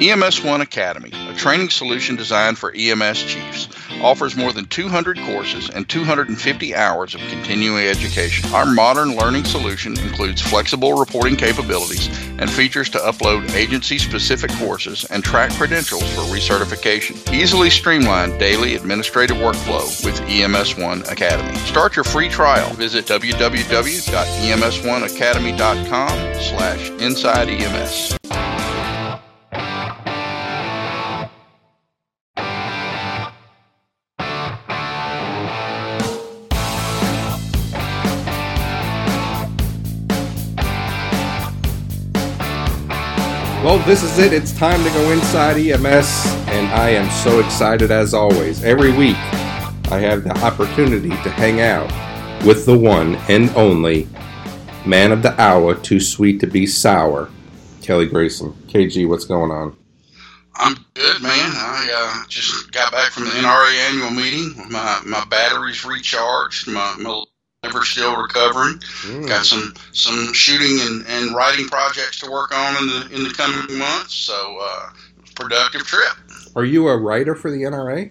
EMS One Academy, a training solution designed for EMS chiefs, offers more than 200 courses and 250 hours of continuing education. Our modern learning solution includes flexible reporting capabilities and features to upload agency specific courses and track credentials for recertification. Easily streamline daily administrative workflow with EMS One Academy. Start your free trial. Visit www.ems1academy.com slash. This is it. It's time to go inside EMS, and I am so excited as always. Every week, I have the opportunity to hang out with the one and only man of the hour, too sweet to be sour, Kelly Grayson. KG, what's going on? I'm good, man. I uh, just got back from the NRA annual meeting. My my batteries recharged. My, my liver still recovering. Mm. Got some some shooting and, and writing projects to work on in the in the coming months. So uh, productive trip. Are you a writer for the NRA?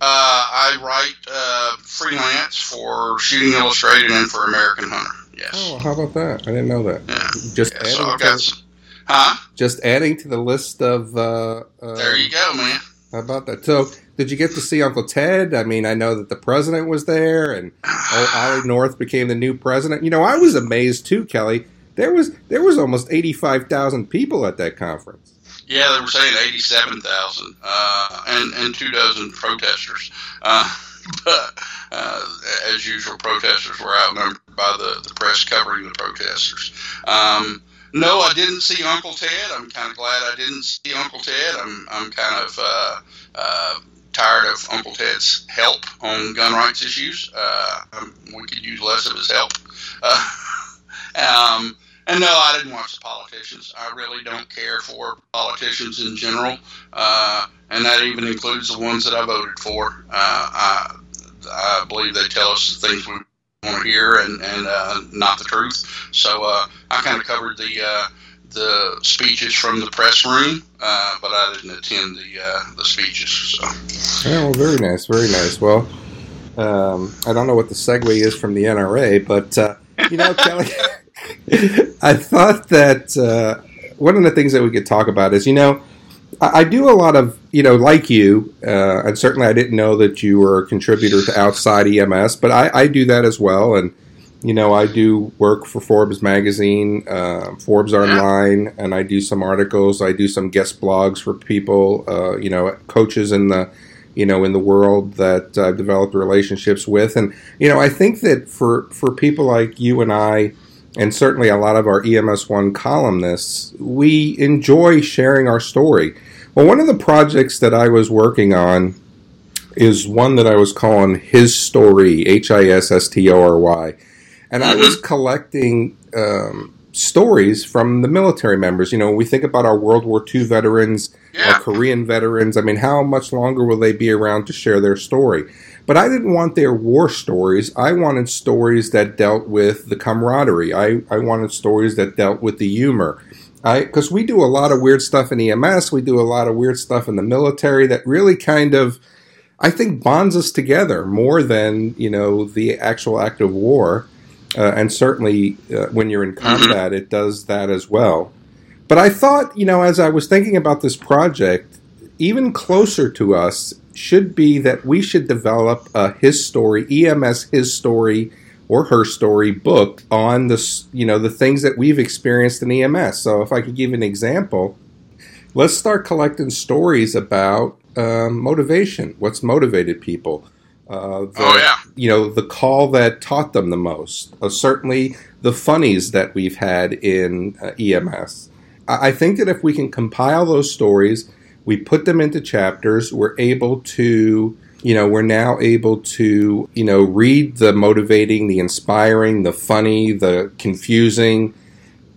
Uh, I write uh, freelance for Shooting Illustrated and for American Hunter. Yes. Oh, how about that? I didn't know that. Yeah. Just yeah, adding so to, some, huh? just adding to the list of. Uh, uh, There you go, man. How about that? So, did you get to see Uncle Ted? I mean, I know that the president was there, and Ollie North became the new president. You know, I was amazed too, Kelly. There was there was almost eighty five thousand people at that conference. Yeah, they were saying eighty-seven thousand, uh, and and two dozen protesters. Uh, but uh, as usual, protesters were outnumbered by the, the press covering the protesters. Um, no, I didn't see Uncle Ted. I'm kind of glad I didn't see Uncle Ted. I'm I'm kind of uh, uh, tired of Uncle Ted's help on gun rights issues. Uh, um, we could use less of his help. Uh, um, and no, I didn't watch the politicians. I really don't care for politicians in general, uh, and that even includes the ones that I voted for. Uh, I, I believe they tell us the things we want to hear and, and uh, not the truth. So uh, I kind of covered the the speeches from the press room, uh, but I didn't attend the uh, the speeches. So. Yeah, well, very nice, very nice. Well, um, I don't know what the segue is from the NRA, but uh, you know, Kelly, I thought that uh, one of the things that we could talk about is, you know, I, do a lot of, you know, like you, uh, and certainly I didn't know that you were a contributor to Outside EMS, but I, I do that as well, and you know, I do work for Forbes magazine, uh, Forbes Online, and I do some articles. I do some guest blogs for people, uh, you know, coaches in the, you know, in the world that I've developed relationships with, and you know, I think that for for people like you and I, and certainly a lot of our EMS One columnists, we enjoy sharing our story. Well, one of the projects that I was working on is one that I was calling His Story, H I S S T O R Y and I was collecting um, stories from the military members. You know, we think about our World War II veterans, Yeah. our Korean veterans. I mean, how much longer will they be around to share their story? But I didn't want their war stories. I wanted stories that dealt with the camaraderie. I, I wanted stories that dealt with the humor. Because we do a lot of weird stuff in EMS, we do a lot of weird stuff in the military that really kind of, I think, bonds us together more than you know the actual act of war. Uh, and certainly uh, when you're in combat, it does that as well. But I thought, you know, as I was thinking about this project, even closer to us should be that we should develop a his story, EMS his story or her story book on this, you know, the things that we've experienced in EMS. So if I could give an example, let's start collecting stories about um, motivation. What's motivated people? Uh, the, Oh, yeah. you know the call that taught them the most. Uh, certainly the funnies that we've had in uh, EMS. I, I think that if we can compile those stories, we put them into chapters, we're able to. You know, we're now able to, you know, read the motivating, the inspiring, the funny, the confusing.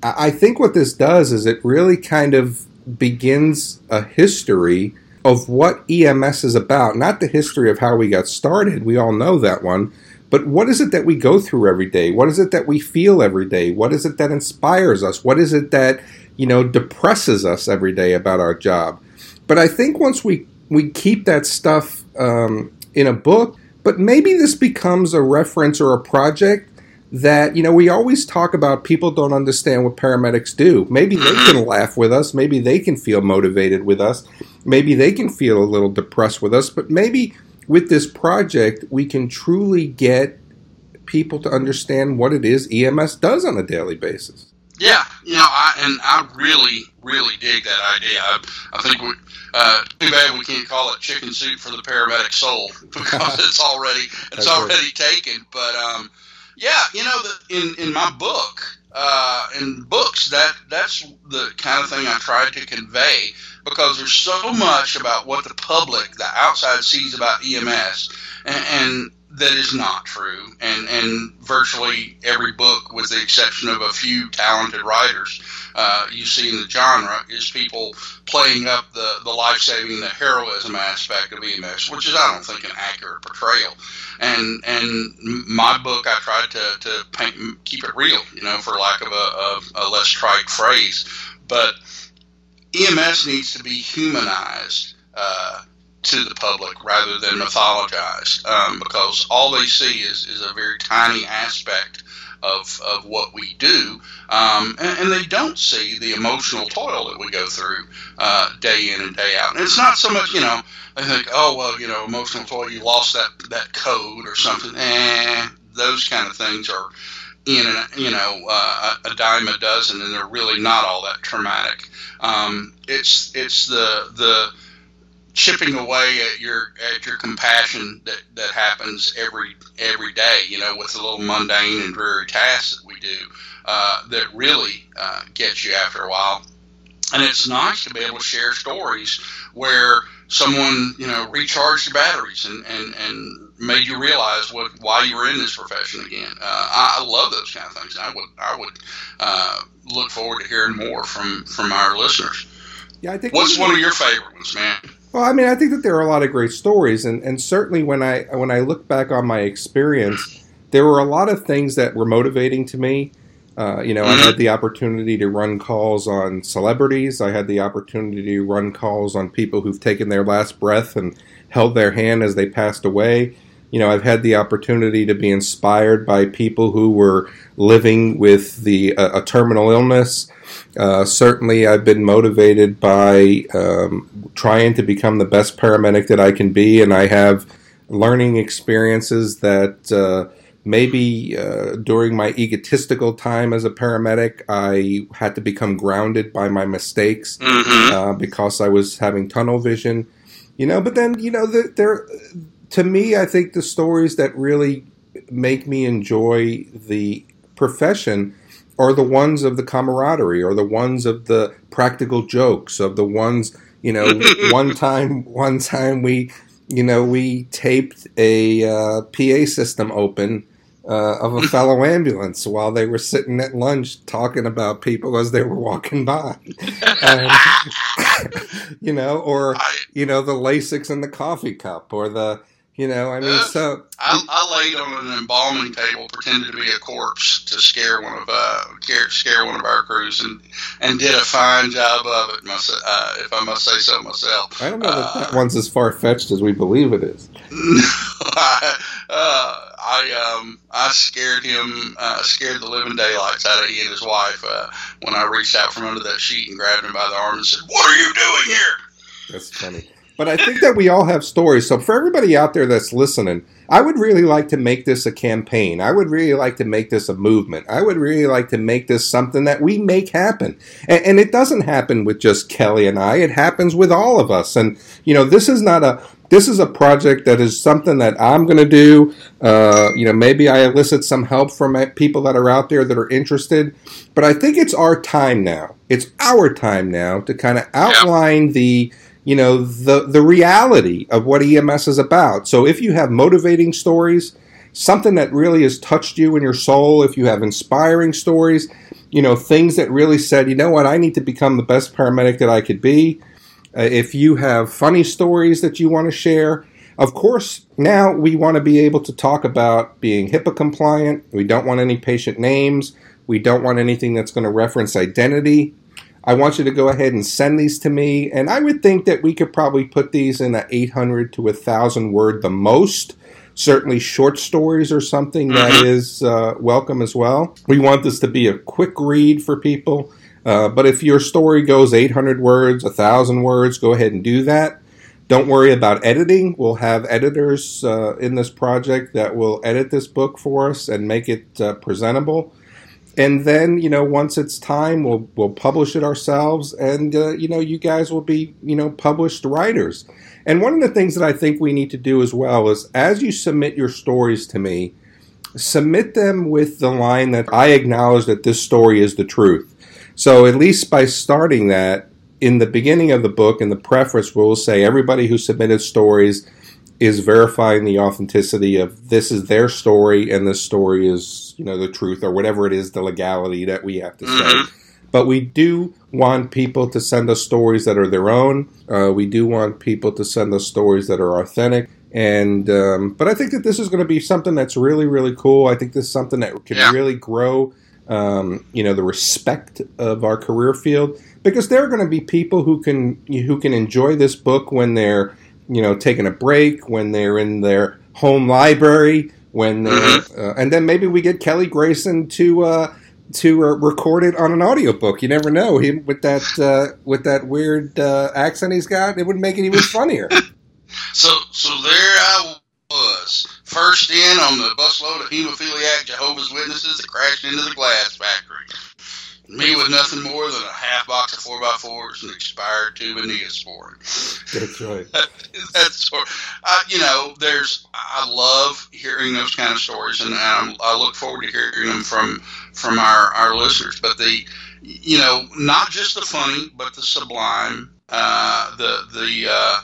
I I think what this does is it really kind of begins a history of what EMS is about. Not the history of how we got started, we all know that one, but what is it that we go through every day? What is it that we feel every day? What is it that inspires us? What is it that, you know, depresses us every day about our job? But I think once we, we keep that stuff um, in a book, but maybe this becomes a reference or a project that you know we always talk about people don't understand what paramedics do maybe they can laugh with us maybe they can feel motivated with us maybe they can feel a little depressed with us but maybe with this project we can truly get people to understand what it is EMS does on a daily basis. Yeah you know I and I really really dig that idea. I, I think we uh, too bad we can't call it chicken soup for the paramedic soul because it's already it's already taken but um yeah, you know, the, in in my book, uh, in books, that that's the kind of thing I try to convey because there's so much about what the public, the outside, sees about EMS, and, and that is not true. And and virtually every book, with the exception of a few talented writers, uh, you see in the genre is people playing up the the life saving, the heroism aspect of EMS, which is I don't think an accurate portrayal and and my book I tried to, to paint, keep it real, you know, for lack of a, a, a less trite phrase. But EMS needs to be humanized uh, to the public rather than mythologized, um, because all they see is is a very tiny aspect of, of what we do, um, and, and, they don't see the emotional toil that we go through uh, day in and day out. And it's not so much, you know, they think, oh well, you know, emotional toil, you lost that that code or something. Eh, those kind of things are in an, you know uh, a dime a dozen, and they're really not all that traumatic. Um, it's it's the the chipping away at your at your compassion that, that happens every every day. You know, with the little mundane and dreary tasks that we do uh, that really uh, gets you after a while. And it's nice to be able to share stories where someone you know recharged your batteries and, and, and made you realize what why you were in this profession again. Uh, I, I, love those kind of things. I would I would uh, look forward to hearing more from from our listeners. Yeah, I think. What's one of your favorite ones, man? Well, I mean, I think that there are a lot of great stories, and, and certainly when I when I look back on my experience, there were a lot of things that were motivating to me. Uh, you know, mm-hmm. I had the opportunity to run calls on celebrities. I had the opportunity to run calls on people who've taken their last breath and held their hand as they passed away. You know, I've had the opportunity to be inspired by people who were living with the uh, a terminal illness. Uh, certainly, I've been motivated by um, trying to become the best paramedic that I can be, and I have learning experiences that uh, maybe uh, during my egotistical time as a paramedic, I had to become grounded by my mistakes mm-hmm. Uh, because I was having tunnel vision. You know, but then you know, the, there to me, I think the stories that really make me enjoy the profession are the ones of the camaraderie or the ones of the practical jokes of the ones you know one time one time we you know we taped a uh, pa system open uh, of a fellow ambulance while they were sitting at lunch talking about people as they were walking by. And, you know or you know the lasix in the coffee cup or the you know, I mean, uh, so I, I, laid on an embalming table, pretended to be a corpse to scare one of uh, scare one of our crews, and and did a fine job of it. Myself, uh, if I must say so myself. I don't know that that uh, one's as far fetched as we believe it is. I, uh, I um I scared him, uh, scared the living daylights out of he and his wife when I reached out from under that sheet and grabbed him by the arm and said, "What are you doing here?" That's funny. But I think that we all have stories. So for everybody out there that's listening, I would really like to make this a campaign. I would really like to make this a movement. I would really like to make this something that we make happen. And, and, it doesn't happen with just Kelly and I. It happens with all of us. And you know, this is not a this is a project that is something that I'm going to do. Uh, you know, maybe I elicit some help from people that are out there that are interested. But I think it's our time now. It's our time now to kind of outline the you know the the reality of what EMS is about. So if you have motivating stories, something that really has touched you in your soul, if you have inspiring stories, you know things that really said, you know what, I need to become the best paramedic that I could be. Uh, if you have funny stories that you want to share, Of course, now we want to be able to talk about being HIPAA compliant. We don't want any patient names. We don't want anything that's going to reference identity. I want you to go ahead and send these to me. And I would think that we could probably put these in a 800 to 1,000 word the most. Certainly, short stories or something that Mhm. is uh, welcome as well. We want this to be a quick read for people. Uh, but if your story goes 800 words, 1,000 words, go ahead and do that. Don't worry about editing. We'll have editors uh, in this project that will edit this book for us and make it uh, presentable. And then, you know, once it's time, we'll we'll publish it ourselves, and uh, you know, you guys will be, you know, published writers. And one of the things that I think we need to do as well is, as you submit your stories to me, submit them with the line that I acknowledge that this story is the truth. So at least by starting that in the beginning of the book, in the preface, we'll say everybody who submitted stories is verifying the authenticity of this is their story and this story is you know the truth or whatever it is the legality that we have to say. Mhm. but we do want people to send us stories that are their own. Uh, we do want people to send us stories that are authentic. And um, but i think that this is going to be something that's really really cool. I think this is something that can Yeah. really grow um, you know the respect of our career field. Because there are going to be people who can who can enjoy this book when they're you know taking a break when they're in their home library when they're uh, and then maybe we get Kelly Grayson to uh, to uh, record it on an audiobook. You never know. Him with that uh, with that weird uh, accent he's got it would make it even funnier. So, so there I was, first in on the busload of hemophiliac Jehovah's Witnesses that crashed into the glass factory. Me with nothing more than a half box of 4x4s and expired tube of Neosporin. that's right That's sort uh, you know, there's, I love hearing those kind of stories, and um, I look forward to hearing them from from our, our listeners. But the, you know, not just the funny, but the sublime, uh, the the uh,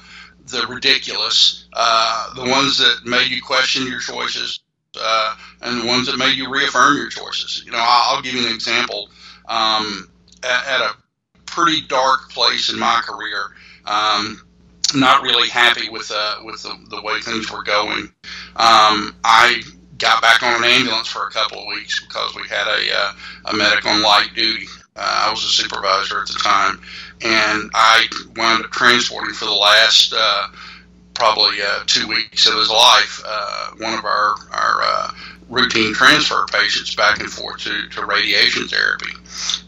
the ridiculous, uh, the ones that made you question your choices, uh, and the ones that made you reaffirm your choices. You know, I'll give you an example. Um, at, at a pretty dark place in my career, um, not really happy with uh, with the, the way things were going. Um, I got back on an ambulance for a couple of weeks because we had a uh, a medic on light duty. Uh, I was a supervisor at the time, and I wound up transporting for the last uh, probably uh, two weeks of his life uh, one of our our uh, routine transfer patients back and forth to, to radiation therapy,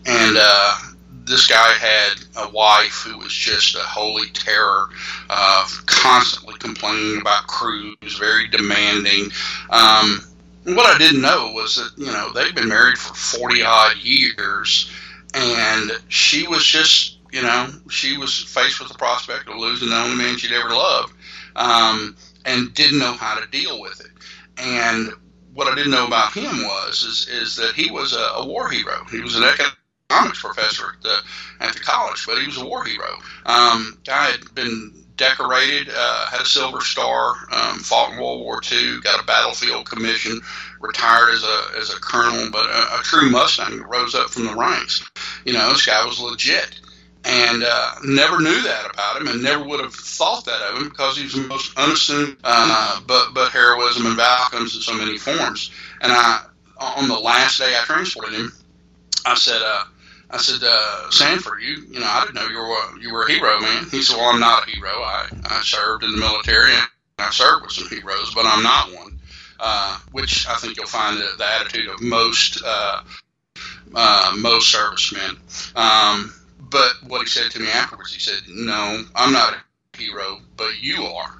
and uh, this guy had a wife who was just a holy terror, uh, constantly complaining about crews, very demanding. Um, what I didn't know was that you know they'd been married for forty odd years, and she was just you know she was faced with the prospect of losing the only man she'd ever loved, um, and didn't know how to deal with it. And what I didn't know about him was is, is that he was a, a war hero. He was an economics professor at the at the college, but he was a war hero. Um, guy had been decorated, uh, had a Silver Star, um, fought in World War II, got a battlefield commission, retired as a as a colonel, but a, a true Mustang rose up from the ranks. You know, this guy was legit. And uh, never knew that about him, and never would have thought that of him because he was the most unassuming, uh, but but heroism and valor comes in so many forms. And I, on the last day I transported him, I said, uh, I said, uh, Sanford, you, you know, I didn't know you were you were a hero, man. He said, Well, I'm not a hero. I, I served in the military and I served with some heroes, but I'm not one. Uh, which I think you'll find the, the attitude of most uh, uh, most servicemen. Um, but what he said to me afterwards, he said, "No, I'm not a hero, but you are."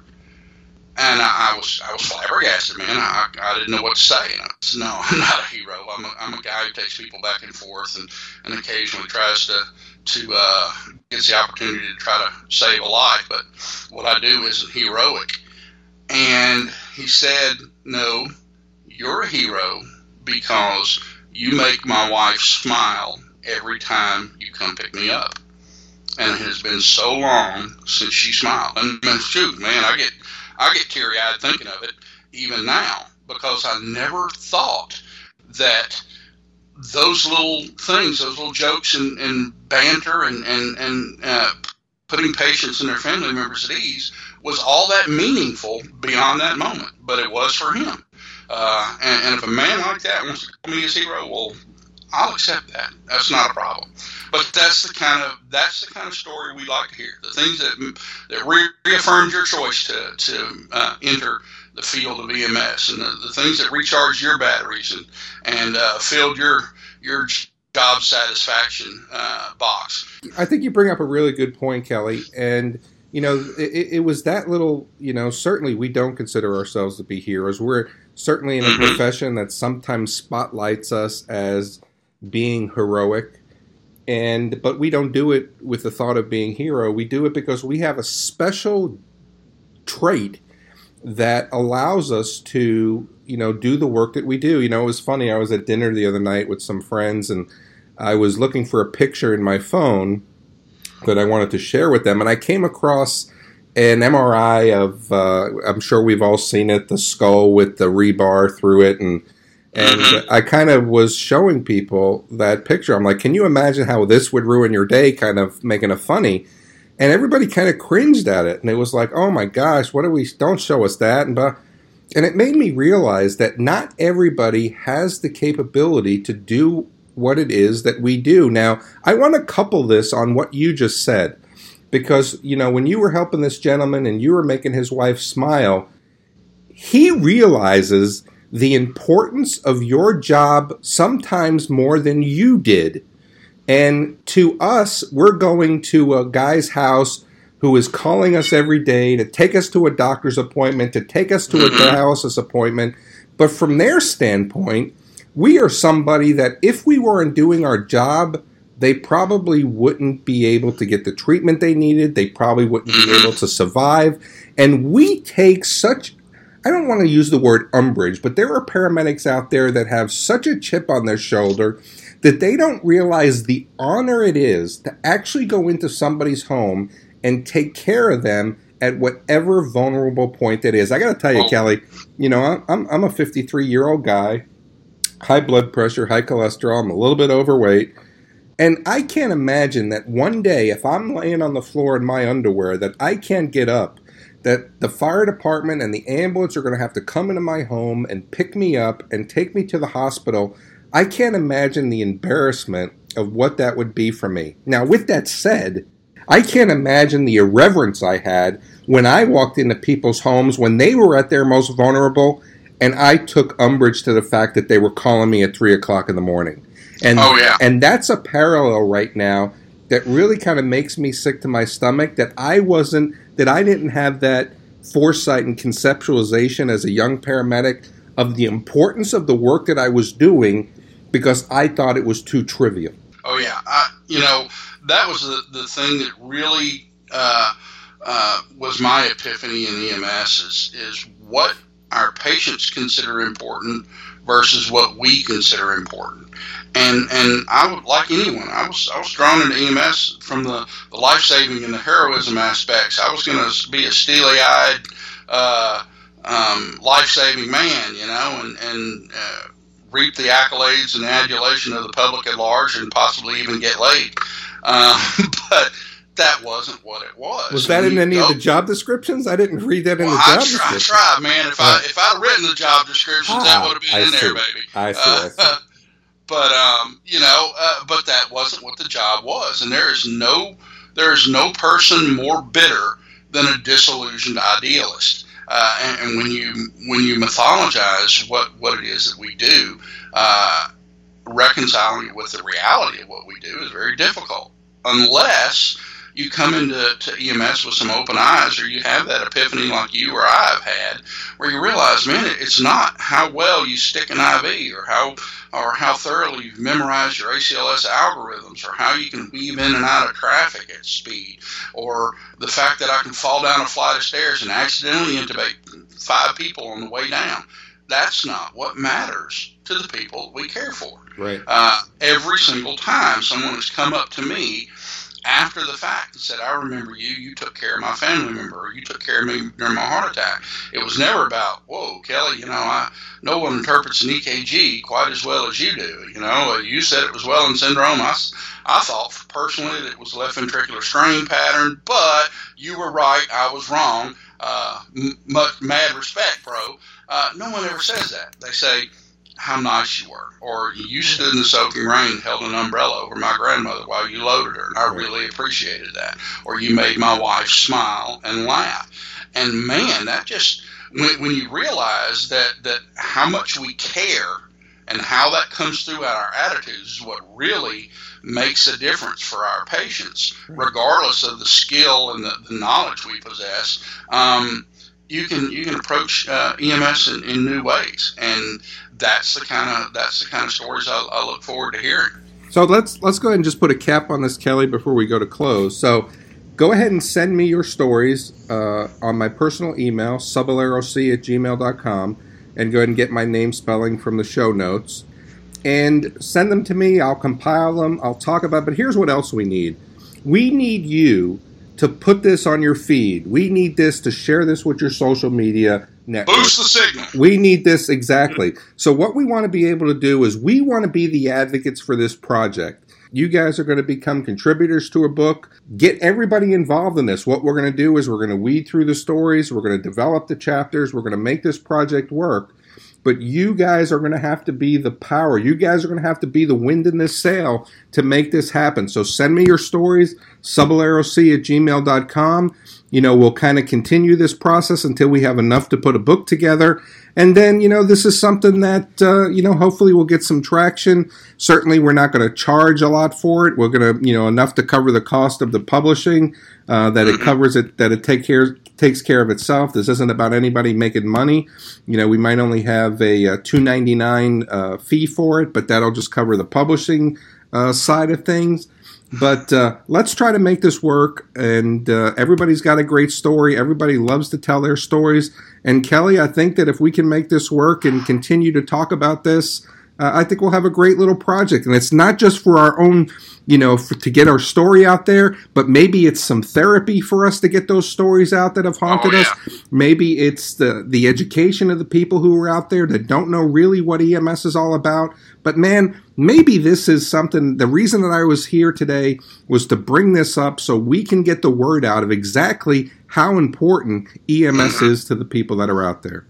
And I, I was I was flabbergasted, man. I, I didn't know what to say. And I said, "No, I'm not a hero. I'm a, I'm a guy who takes people back and forth, and, and occasionally tries to to uh, gets the opportunity to try to save a life. But what I do isn't heroic." And he said, "No, you're a hero because you make my wife smile every time you come pick me up." And it has been so long since she smiled. And shoot, man, I get I get teary eyed thinking of it even now because I never thought that those little things, those little jokes and, and banter and, and, and uh, putting patients and their family members at ease was all that meaningful beyond that moment. But it was for him. Uh, and, and, if a man like that wants to call me his hero, well, I'll accept that. That's not a problem. But that's the kind of that's the kind of story we like to hear. The things that that re- reaffirmed your choice to to uh, enter the field of EMS, and the, the things that recharge your batteries and and uh, filled your your job satisfaction uh, box. I think you bring up a really good point, Kelly, and you know it, it, was that little. You know, certainly we don't consider ourselves to be heroes. We're certainly in a mm-hmm. profession that sometimes spotlights us as being heroic. And but we don't do it with the thought of being hero. We do it because we have a special trait that allows us to you know do the work that we do. You know it was funny. I was at dinner the other night with some friends and i was looking for a picture in my phone that i wanted to share with them and i came across an mri of uh, i'm sure we've all seen it the skull with the rebar through it and and mm-hmm. I kind of was showing people that picture. I'm like, can you imagine how this would ruin your day? Kind of making it funny. And everybody kind of cringed at it. And it was like, oh my gosh, what do we, don't show us that. And, and it made me realize that not everybody has the capability to do what it is that we do. Now, I want to couple this on what you just said. Because, you know, when you were helping this gentleman and you were making his wife smile, he realizes the importance of your job sometimes more than you did. And to us, we're going to a guy's house who is calling us every day to take us to a doctor's appointment, to take us to a mm-hmm. dialysis appointment. But from their standpoint, we are somebody that if we weren't doing our job, they probably wouldn't be able to get the treatment they needed. They probably wouldn't be mm-hmm. able to survive. And we take such I don't want to use the word umbrage, but there are paramedics out there that have such a chip on their shoulder that they don't realize the honor it is to actually go into somebody's home and take care of them at whatever vulnerable point it is. I got to tell you, oh. Kelly, you know, I'm, I'm a 53 year old guy, high blood pressure, high cholesterol, I'm a little bit overweight. And I can't imagine that one day, if I'm laying on the floor in my underwear, that I can't get up that the fire department and the ambulance are going to have to come into my home and pick me up and take me to the hospital. I can't imagine the embarrassment of what that would be for me. Now, with that said, I can't imagine the irreverence I had when I walked into people's homes when they were at their most vulnerable and I took umbrage to the fact that they were calling me at three o'clock in the morning. And, oh, yeah. and that's a parallel right now that really kind of makes me sick to my stomach that I wasn't that I didn't have that foresight and conceptualization as a young paramedic of the importance of the work that I was doing because I thought it was too trivial. Oh yeah, I, you know that was the the thing that really uh, uh, was my epiphany in EMS is is what our patients consider important versus what we consider important. And and I would like anyone. I was I was drawn into EMS from the, the life saving and the heroism aspects. I was going to be a steely eyed, uh, um, life saving man, you know, and and uh, reap the accolades and the adulation of the public at large, and possibly even get laid. Uh, but that wasn't what it was. Was that in any go, of the job descriptions? I didn't read that in well, the job I try, description. I tried, man. If I if I'd written the job descriptions, ah, that would have been I in see. there, baby. I see. Uh, I see. but um, you know, uh, but that wasn't what the job was, and there is no there is no person more bitter than a disillusioned idealist. Uh, and, and, when you when you mythologize what what it is that we do, uh, reconciling it with the reality of what we do is very difficult, unless you come into EMS with some open eyes, or you have that epiphany like you or I have had, where you realize, man, it's not how well you stick an IV, or how or how thoroughly you've memorized your ACLS algorithms, or how you can weave in and out of traffic at speed, or the fact that I can fall down a flight of stairs and accidentally intubate five people on the way down. That's not what matters to the people we care for. Right. Uh, every single time someone has come up to me after the fact and said, I remember you, you took care of my family member, or you took care of me during my heart attack. It was never about, whoa, Kelly, you know, I no one interprets an EKG quite as well as you do. You know, you said it was Wellens syndrome. I, I thought personally that it was left ventricular strain pattern, but you were right, I was wrong. Uh, much mad respect, bro. Uh, no one ever says that. They say, how nice you were. Or you stood in the soaking rain, held an umbrella over my grandmother while you loaded her, and I really appreciated that. Or you made my wife smile and laugh. And man, that just when, when you realize that that how much we care and how that comes through in our attitudes is what really makes a difference for our patients, regardless of the skill and the, the knowledge we possess. Um, you can you can approach uh, EMS in, in new ways, and that's the kind of that's the kind of stories I, I, look forward to hearing. So let's let's go ahead and just put a cap on this, Kelly, before we go to close. So go ahead and send me your stories uh, on my personal email, cebolleroc at gmail.com, and go ahead and get my name spelling from the show notes. And send them to me. I'll compile them. I'll talk about. But here's what else we need. We need you to put this on your feed. We need this to share this with your social media network. Boost the signal. We need this exactly. So what we want to be able to do is we want to be the advocates for this project. You guys are going to become contributors to a book. Get everybody involved in this. What we're going to do is we're going to weed through the stories, we're going to develop the chapters, we're going to make this project work but you guys are going to have to be the power. You guys are going to have to be the wind in this sail to make this happen. So send me your stories, cebolleroc at gmail.com. You know, we'll kind of continue this process until we have enough to put a book together. And then, you know, this is something that, uh, you know, hopefully we'll get some traction. Certainly, we're not going to charge a lot for it. We're going to, you know, enough to cover the cost of the publishing, uh, that it mm-hmm. covers it, that it take care, takes care of itself. This isn't about anybody making money. You know, we might only have a, a two ninety nine uh, fee for it, but that'll just cover the publishing uh, side of things. But uh, let's try to make this work. And uh, everybody's got a great story. Everybody loves to tell their stories. And Kelly, I think that if we can make this work and continue to talk about this, uh, I think we'll have a great little project. And it's not just for our own you know, for, to get our story out there, but maybe it's some therapy for us to get those stories out that have haunted oh, yeah. us. Maybe it's the, the education of the people who are out there that don't know really what EMS is all about. But man, maybe this is something, the reason that I was here today was to bring this up so we can get the word out of exactly how important EMS mm-hmm. is to the people that are out there.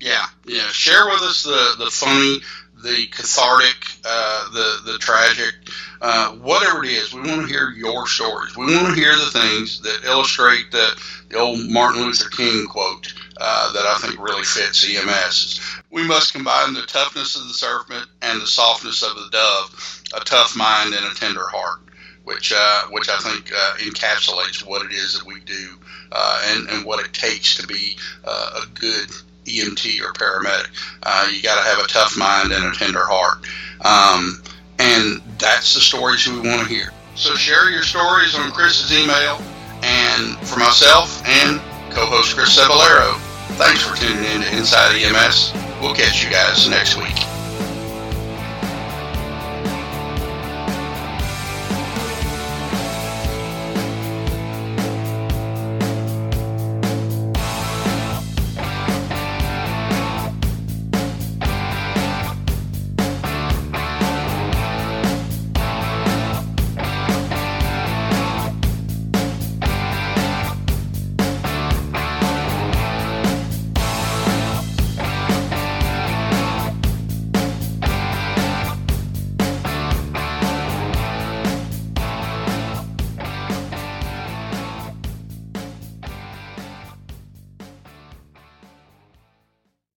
Yeah, yeah. Share with us the, the funny, the cathartic, uh, the the tragic, uh, whatever it is. We want to hear your stories. We want to hear the things that illustrate the, the old Martin Luther King quote uh, that I think really fits EMS. We must combine the toughness of the serpent and the softness of the dove, a tough mind and a tender heart. Which, uh, which I think uh, encapsulates what it is that we do uh, and, and what it takes to be a good EMT or paramedic. Uh, you got to have a tough mind and a tender heart. Um, and that's the stories we want to hear. So share your stories on Chris's email. And for myself and co host Chris Cebollero, thanks for tuning in to Inside EMS. We'll catch you guys next week.